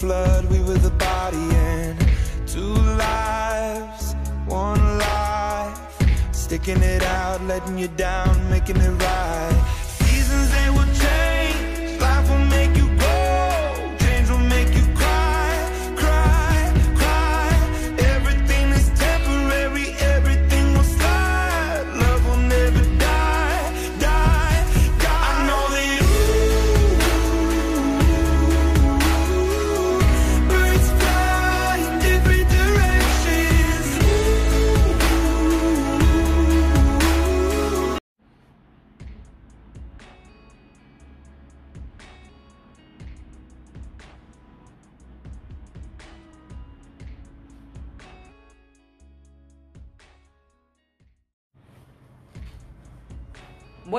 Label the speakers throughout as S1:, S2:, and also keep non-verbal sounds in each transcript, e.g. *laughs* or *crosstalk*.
S1: flood, we were the body. And two lives, one life. Sticking it out, letting you down, making it right.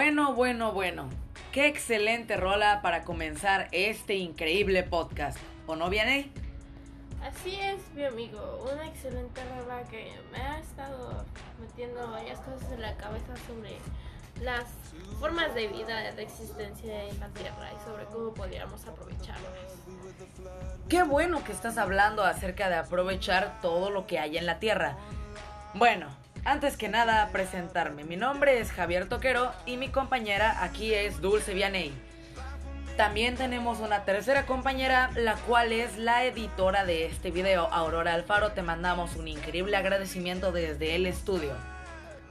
S2: Bueno, bueno, bueno. Qué excelente rola para comenzar este increíble podcast. ¿O no viene?
S3: Así es, mi amigo. Una excelente rola que me ha estado metiendo varias cosas en la cabeza sobre las formas de vida, de existencia en la Tierra y sobre cómo podríamos aprovecharlas.
S2: Qué bueno que estás hablando acerca de aprovechar todo lo que hay en la Tierra. Bueno, antes que nada, presentarme. Mi nombre es Javier Toquero y mi compañera aquí es Dulce Vianey. También tenemos una tercera compañera, la cual es la editora de este video, Aurora Alfaro. Te mandamos un increíble agradecimiento desde el estudio.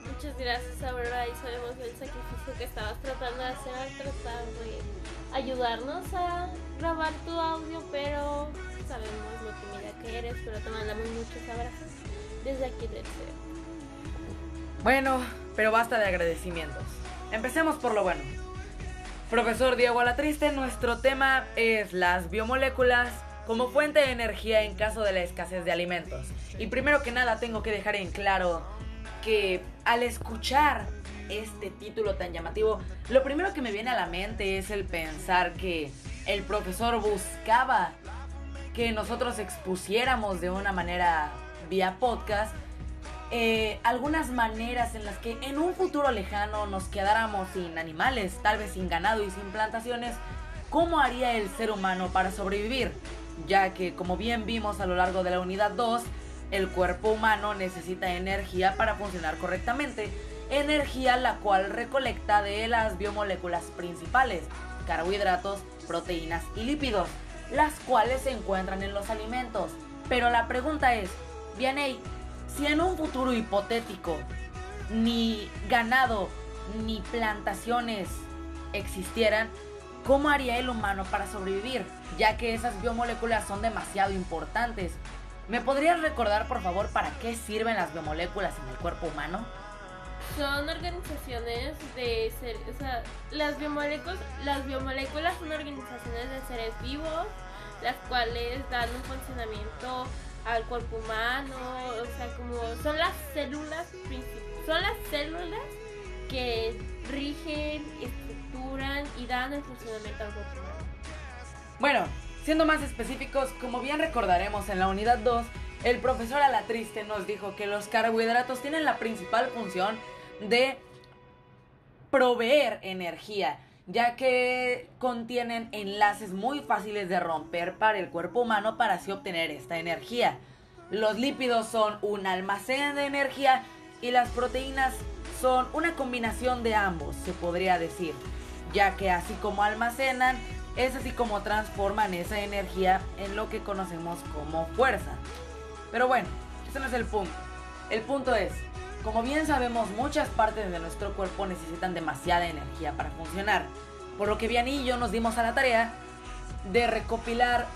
S3: Muchas gracias, Aurora, y sabemos el sacrificio que estabas tratando de hacer al tratar de ayudarnos a grabar tu audio, pero sabemos lo tímida que eres, pero te mandamos muchos abrazos desde aquí del cielo.
S2: Bueno, pero basta de agradecimientos. Empecemos por lo bueno. Profesor Diego Alatriste, nuestro tema es las biomoléculas como fuente de energía en caso de la escasez de alimentos. Y primero que nada tengo que dejar en claro que al escuchar este título tan llamativo, lo primero que me viene a la mente es el pensar que el profesor buscaba que nosotros expusiéramos de una manera vía podcast eh, algunas maneras en las que en un futuro lejano nos quedáramos sin animales, tal vez sin ganado y sin plantaciones, ¿cómo haría el ser humano para sobrevivir? Ya que, como bien vimos a lo largo de la unidad 2, el cuerpo humano necesita energía para funcionar correctamente, energía la cual recolecta de las biomoléculas principales, carbohidratos, proteínas y lípidos, las cuales se encuentran en los alimentos. Pero la pregunta es, Vianey, si en un futuro hipotético ni ganado ni plantaciones existieran, ¿cómo haría el humano para sobrevivir? Ya que esas biomoléculas son demasiado importantes. ¿Me podrías recordar, por favor, para qué sirven las biomoléculas en el cuerpo humano?
S3: Son organizaciones de ser, o sea, las biomoléculas, las biomoléculas son organizaciones de seres vivos, las cuales dan un funcionamiento al cuerpo humano, o sea, como son las células son las células que rigen, estructuran y dan el funcionamiento al cuerpo humano.
S2: Bueno, siendo más específicos, como bien recordaremos en la unidad 2, el profesor Alatriste nos dijo que los carbohidratos tienen la principal función de proveer energía, ya que contienen enlaces muy fáciles de romper para el cuerpo humano para así obtener esta energía. Los lípidos son un almacén de energía y las proteínas son una combinación de ambos, se podría decir, ya que así como almacenan, es así como transforman esa energía en lo que conocemos como fuerza. Pero bueno, ese no es el punto. El punto es, como bien sabemos, muchas partes de nuestro cuerpo necesitan demasiada energía para funcionar. Por lo que Vianney y yo nos dimos a la tarea de recopilar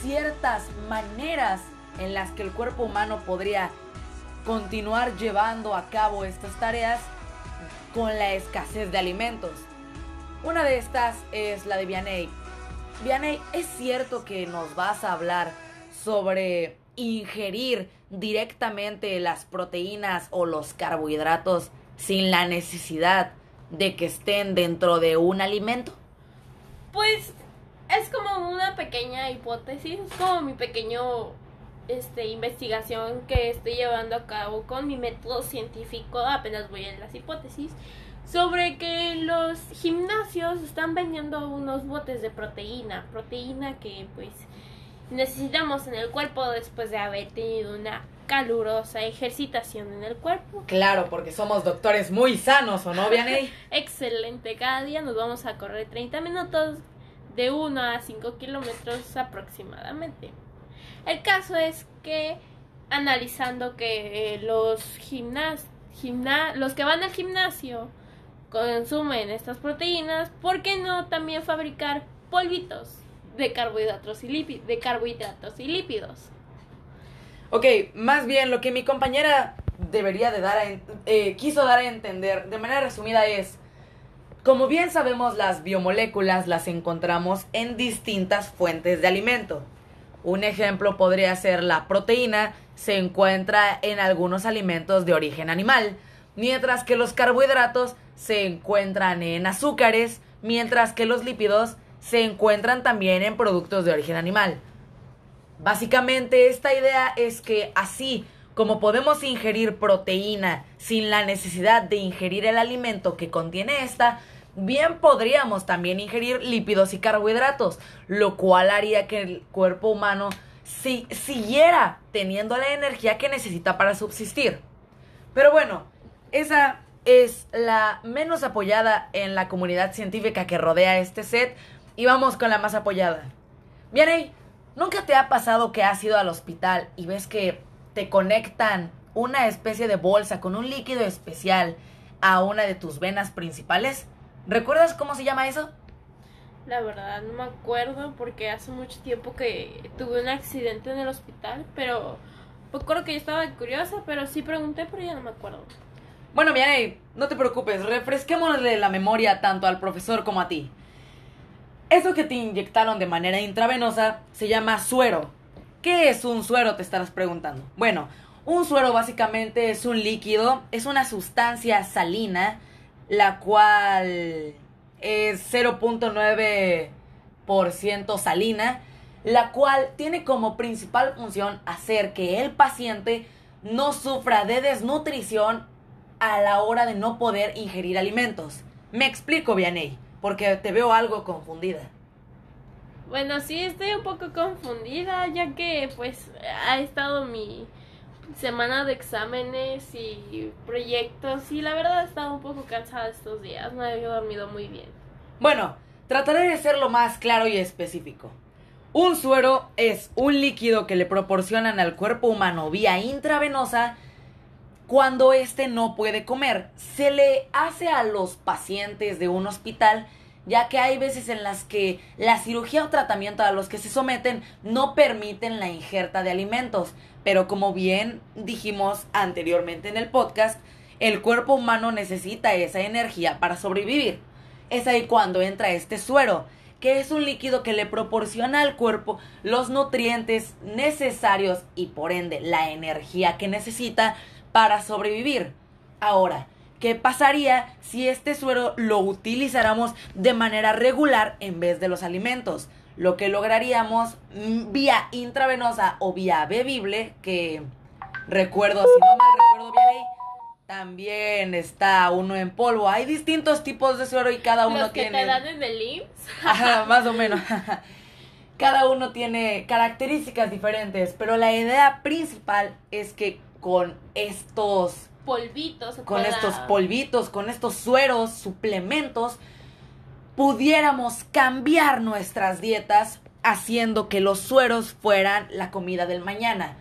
S2: ciertas maneras en las que el cuerpo humano podría continuar llevando a cabo estas tareas con la escasez de alimentos. Una de estas es la de Vianney. Vianney, ¿es cierto que nos vas a hablar sobre ingerir directamente las proteínas o los carbohidratos sin la necesidad de que estén dentro de un alimento?
S3: Pues es como una pequeña hipótesis, es como mi pequeño este, investigación que estoy llevando a cabo con mi método científico, apenas voy en las hipótesis, sobre que los gimnasios están vendiendo unos botes de proteína, proteína que pues necesitamos en el cuerpo después de haber tenido una calurosa ejercitación en el cuerpo.
S2: Claro, porque somos doctores muy sanos, ¿o no, Vianey? *laughs*
S3: Excelente, cada día nos vamos a correr 30 minutos de 1 a 5 kilómetros aproximadamente. El caso es que analizando que eh, los gimnas, los que van al gimnasio consumen estas proteínas, ¿por qué no también fabricar polvitos de carbohidratos y, de carbohidratos y lípidos?
S2: Ok, más bien lo que mi compañera debería de dar a, eh, quiso dar a entender de manera resumida es, como bien sabemos las biomoléculas las encontramos en distintas fuentes de alimento. Un ejemplo podría ser la proteína, se encuentra en algunos alimentos de origen animal, mientras que los carbohidratos se encuentran en azúcares, mientras que los lípidos se encuentran también en productos de origen animal. Básicamente esta idea es que así como podemos ingerir proteína sin la necesidad de ingerir el alimento que contiene esta, bien podríamos también ingerir lípidos y carbohidratos, lo cual haría que el cuerpo humano si, siguiera teniendo la energía que necesita para subsistir. Pero bueno, esa es la menos apoyada en la comunidad científica que rodea este set. Y vamos con la más apoyada. Vianey, ¿nunca te ha pasado que has ido al hospital y ves que te conectan una especie de bolsa con un líquido especial a una de tus venas principales? ¿Recuerdas cómo se llama eso?
S3: La verdad no me acuerdo porque hace mucho tiempo que tuve un accidente en el hospital, pero recuerdo que yo estaba curiosa, pero sí pregunté, pero ya no me acuerdo.
S2: Bueno, Vianey, no te preocupes, refresquémosle la memoria tanto al profesor como a ti. Eso que te inyectaron de manera intravenosa se llama suero. ¿Qué es un suero? Te estarás preguntando. Bueno, un suero básicamente es un líquido, es una sustancia salina, la cual es 0.9% salina, la cual tiene como principal función hacer que el paciente no sufra de desnutrición a la hora de no poder ingerir alimentos. Me explico, Vianey, porque te veo algo confundida.
S3: Bueno, sí, estoy un poco confundida, ya que pues ha estado mi semana de exámenes y proyectos y la verdad he estado un poco cansada estos días, no he dormido muy bien.
S2: Bueno, trataré de ser lo más claro y específico. Un suero es un líquido que le proporcionan al cuerpo humano vía intravenosa cuando éste no puede comer. Se le hace a los pacientes de un hospital ya que hay veces en las que la cirugía o tratamiento a los que se someten no permiten la injerta de alimentos. Pero como bien dijimos anteriormente en el podcast, el cuerpo humano necesita esa energía para sobrevivir. Es ahí cuando entra este suero, que es un líquido que le proporciona al cuerpo los nutrientes necesarios y por ende la energía que necesita para sobrevivir. Ahora, ¿qué pasaría si este suero lo utilizáramos de manera regular en vez de los alimentos? Lo que lograríamos mm, vía intravenosa o vía bebible, que recuerdo, si no mal recuerdo bien ahí, también está uno en polvo. Hay distintos tipos de suero y cada uno
S3: ¿Los que
S2: tiene.
S3: te dan en el IMSS? *laughs*
S2: Ajá, más o menos. *laughs* Cada uno tiene características diferentes, pero la idea principal es que con estos
S3: polvitos,
S2: con estos polvitos, con estos sueros, suplementos, pudiéramos cambiar nuestras dietas haciendo que los sueros fueran la comida del mañana,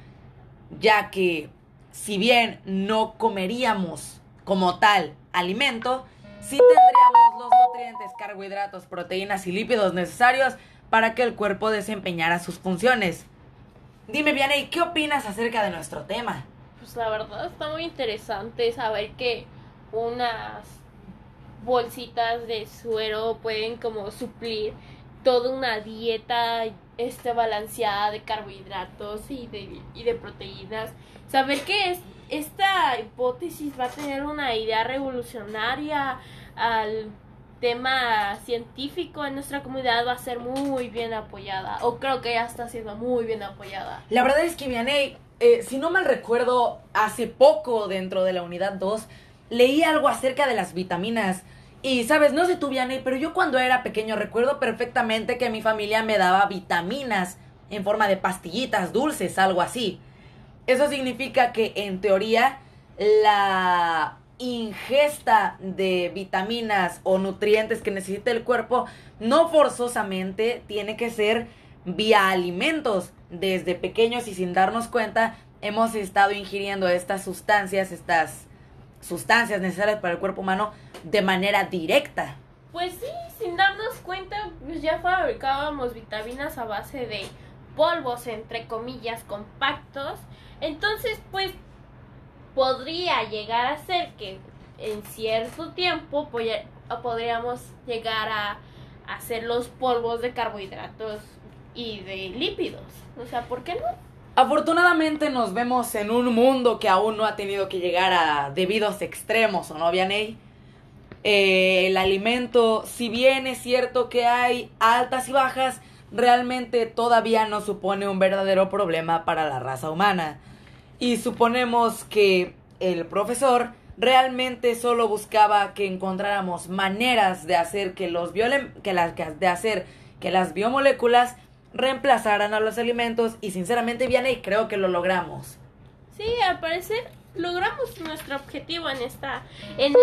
S2: ya que si bien no comeríamos como tal alimento, sí tendríamos los nutrientes, carbohidratos, proteínas y lípidos necesarios para que el cuerpo desempeñara sus funciones. Dime, Vianey, ¿qué opinas acerca de nuestro tema?
S3: Pues la verdad está muy interesante saber que unas bolsitas de suero pueden como suplir toda una dieta este balanceada de carbohidratos y de, y de proteínas. Saber que es, esta hipótesis va a tener una idea revolucionaria al tema científico en nuestra comunidad va a ser muy bien apoyada. O creo que ya está siendo muy bien apoyada.
S2: La verdad es que Vianey, eh, si no mal recuerdo, hace poco dentro de la unidad 2 leí algo acerca de las vitaminas. Y sabes, no sé tú, Vianey, pero yo cuando era pequeño recuerdo perfectamente que mi familia me daba vitaminas en forma de pastillitas dulces, algo así. Eso significa que en teoría la ingesta de vitaminas o nutrientes que necesita el cuerpo no forzosamente tiene que ser vía alimentos. Desde pequeños y sin darnos cuenta hemos estado ingiriendo estas sustancias, estas sustancias necesarias para el cuerpo humano de manera directa.
S3: Pues sí, sin darnos cuenta, pues ya fabricábamos vitaminas a base de polvos, entre comillas, compactos. Entonces, pues podría llegar a ser que en cierto tiempo podríamos llegar a hacer los polvos de carbohidratos y de lípidos. O sea, ¿por qué no?
S2: Afortunadamente nos vemos en un mundo que aún no ha tenido que llegar a debidos extremos, ¿o no, Vianey? Eh, el alimento, si bien es cierto que hay altas y bajas, realmente todavía no supone un verdadero problema para la raza humana. Y suponemos que el profesor realmente solo buscaba que encontráramos maneras de hacer que los que las de hacer que las biomoléculas reemplazaran a los alimentos y sinceramente Vianey creo que lo logramos.
S3: Sí, al parecer logramos nuestro objetivo en esta en este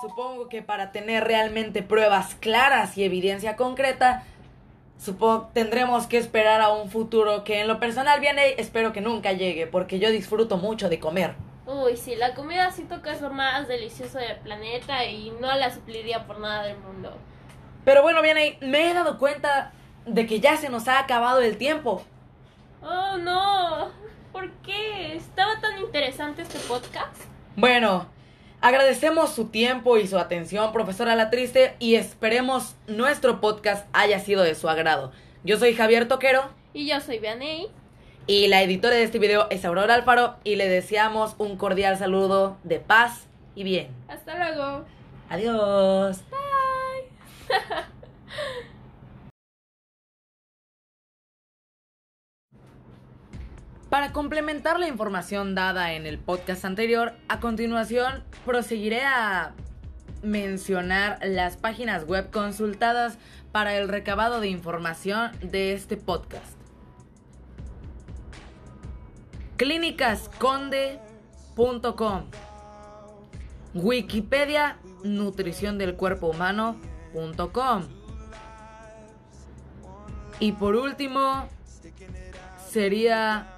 S2: Supongo que para tener realmente pruebas claras y evidencia concreta, supongo tendremos que esperar a un futuro que en lo personal Vianey espero que nunca llegue porque yo disfruto mucho de comer.
S3: Uy, sí, la comida sí toca es lo más delicioso del planeta y no la supliría por nada del mundo.
S2: Pero bueno, Vianey, me he dado cuenta de que ya se nos ha acabado el tiempo.
S3: Oh, no. ¿Por qué? ¿Estaba tan interesante este podcast?
S2: Bueno, agradecemos su tiempo y su atención, profesora La Triste, y esperemos nuestro podcast haya sido de su agrado. Yo soy Javier Toquero.
S3: Y yo soy Vianey.
S2: Y la editora de este video es Aurora Alfaro y le deseamos un cordial saludo de paz y bien.
S3: Hasta luego.
S2: Adiós.
S3: Bye. *laughs*
S2: Para complementar la información dada en el podcast anterior, a continuación proseguiré a mencionar las páginas web consultadas para el recabado de información de este podcast. clínicasconde.com Wikipedia Nutrición del Cuerpo Humano.com Y por último sería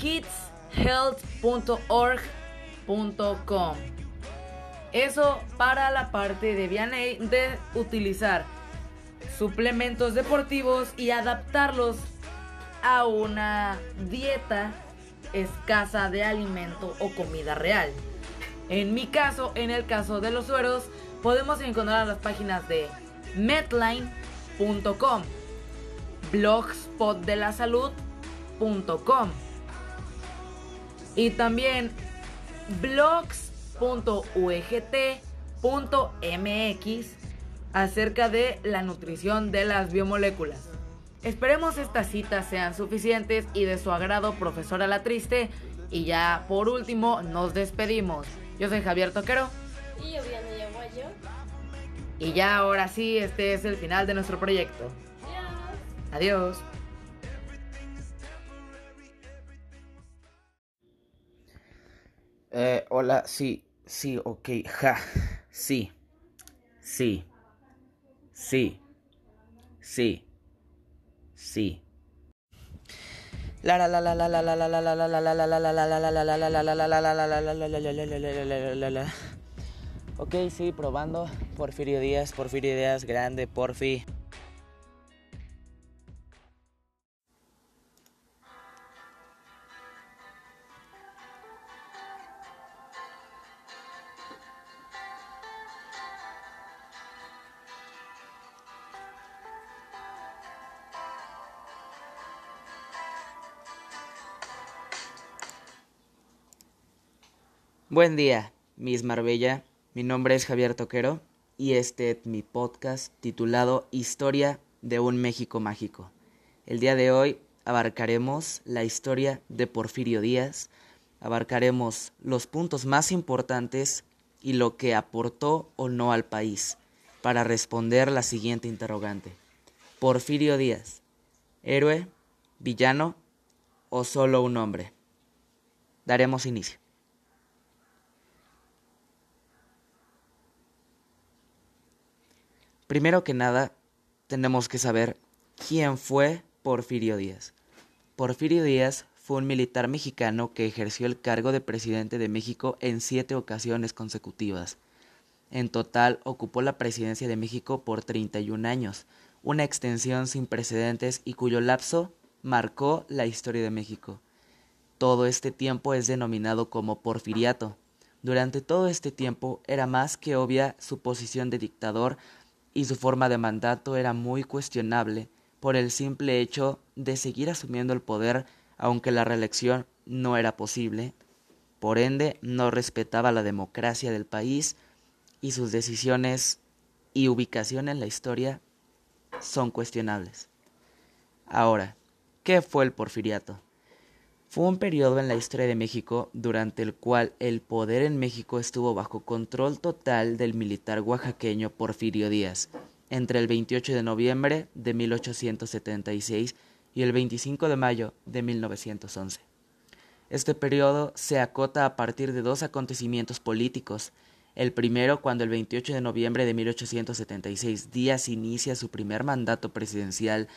S2: kidshealth.org.com. Eso para la parte de Vianey de utilizar suplementos deportivos y adaptarlos a una dieta escasa de alimento o comida real. En mi caso, en el caso de los sueros, podemos encontrar las páginas de medline.com, blogspotdelasalud.com y también blogs.uegt.mx acerca de la nutrición de las biomoléculas. Esperemos estas citas sean suficientes y de su agrado, profesora La Triste. Y ya por último, nos despedimos. Yo soy Javier Toquero.
S3: Y yo, Viana Yaguayo.
S2: Y ya ahora sí, este es el final de nuestro proyecto.
S3: Adiós.
S2: Adiós.
S4: Eh, hola, sí, sí, ok, ja, sí, sí, sí, sí, sí. La la la la la la la la la la la la la la la la Ok, sí, probando. Porfirio Díaz, Porfirio Díaz, grande, Porfi. Buen día, Miss Marbella. Mi nombre es Javier Toquero
S2: y este es mi podcast titulado Historia de un México Mágico. El día de hoy abarcaremos la historia de Porfirio Díaz, abarcaremos los puntos más importantes y lo que aportó o no al país para responder la siguiente interrogante. Porfirio Díaz, héroe, villano o solo un hombre. Daremos inicio. Primero que nada, tenemos que saber quién fue Porfirio Díaz. Porfirio Díaz fue un militar mexicano que ejerció el cargo de presidente de México en siete ocasiones consecutivas. En total ocupó la presidencia de México por 31 años, una extensión sin precedentes y cuyo lapso marcó la historia de México. Todo este tiempo es denominado como porfiriato. Durante todo este tiempo era más que obvia su posición de dictador y su forma de mandato era muy cuestionable por el simple hecho de seguir asumiendo el poder aunque la reelección no era posible. Por ende, no respetaba la democracia del país y sus decisiones y ubicación en la historia son cuestionables. Ahora, ¿qué fue el porfiriato? Fue un periodo en la historia de México durante el cual el poder en México estuvo bajo control total del militar oaxaqueño Porfirio Díaz, entre el 28 de noviembre de 1876 y el 25 de mayo de 1911. Este periodo se acota a partir de dos acontecimientos políticos. El primero, cuando el 28 de noviembre de 1876 Díaz inicia su primer mandato presidencial,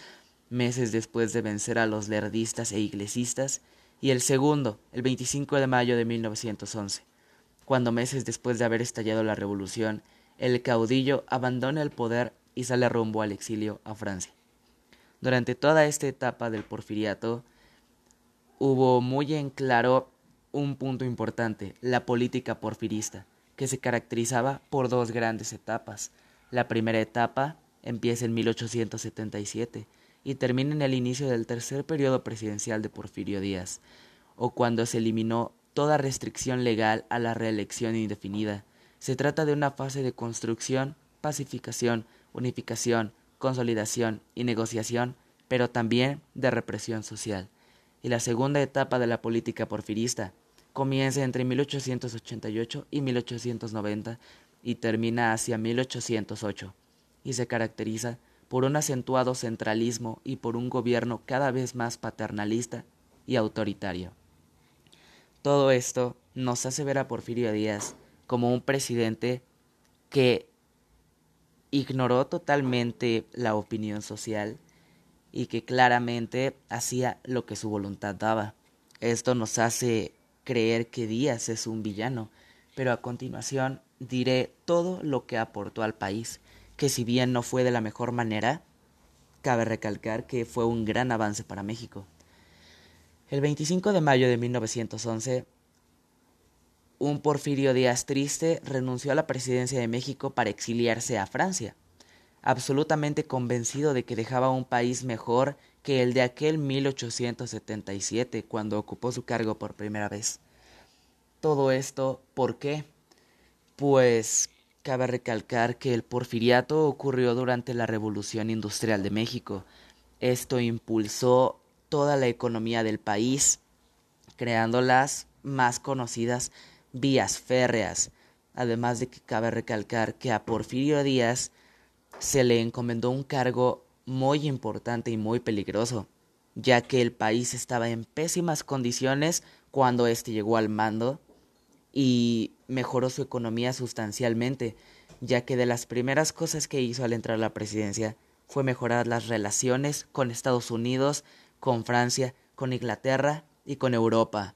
S2: meses después de vencer a los lerdistas e iglesistas, y el segundo, el 25 de mayo de 1911, cuando meses después de haber estallado la revolución, el caudillo abandona el poder y sale rumbo al exilio a Francia. Durante toda esta etapa del porfiriato hubo muy en claro un punto importante, la política porfirista, que se caracterizaba por dos grandes etapas. La primera etapa empieza en 1877 y termina en el inicio del tercer periodo presidencial de Porfirio Díaz, o cuando se eliminó toda restricción legal a la reelección indefinida. Se trata de una fase de construcción, pacificación, unificación, consolidación y negociación, pero también de represión social. Y la segunda etapa de la política porfirista comienza entre 1888 y 1890 y termina hacia 1808, y se caracteriza por un acentuado centralismo y por un gobierno cada vez más paternalista y autoritario. Todo esto nos hace ver a Porfirio Díaz como un presidente que ignoró totalmente la opinión social y que claramente hacía lo que su voluntad daba. Esto nos hace creer que Díaz es un villano, pero a continuación diré todo lo que aportó al país que si bien no fue de la mejor manera, cabe recalcar que fue un gran avance para México. El 25 de mayo de 1911, un Porfirio Díaz triste renunció a la presidencia de México para exiliarse a Francia, absolutamente convencido de que dejaba un país mejor que el de aquel 1877 cuando ocupó su cargo por primera vez. Todo esto, ¿por qué? Pues Cabe recalcar que el porfiriato ocurrió durante la Revolución Industrial de México. Esto impulsó toda la economía del país, creando las más conocidas vías férreas. Además de que cabe recalcar que a Porfirio Díaz se le encomendó un cargo muy importante y muy peligroso, ya que el país estaba en pésimas condiciones cuando éste llegó al mando y mejoró su economía sustancialmente, ya que de las primeras cosas que hizo al entrar a la presidencia fue mejorar las relaciones con Estados Unidos, con Francia, con Inglaterra y con Europa,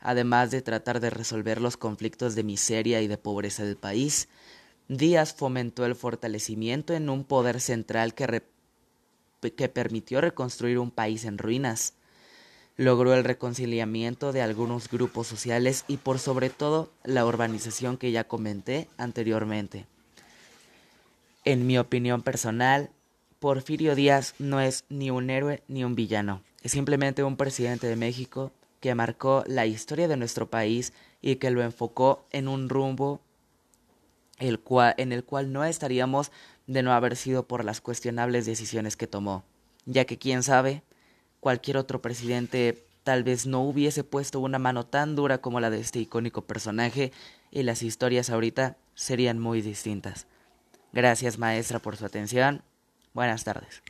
S2: además de tratar de resolver los conflictos de miseria y de pobreza del país. Díaz fomentó el fortalecimiento en un poder central que, que permitió reconstruir un país en ruinas logró el reconciliamiento de algunos grupos sociales y por sobre todo la urbanización que ya comenté anteriormente. En mi opinión personal, Porfirio Díaz no es ni un héroe ni un villano, es simplemente un presidente de México que marcó la historia de nuestro país y que lo enfocó en un rumbo en el cual no estaríamos de no haber sido por las cuestionables decisiones que tomó, ya que quién sabe, cualquier otro presidente tal vez no hubiese puesto una mano tan dura como la de este icónico personaje y las historias ahorita serían muy distintas. Gracias maestra por su atención. Buenas tardes.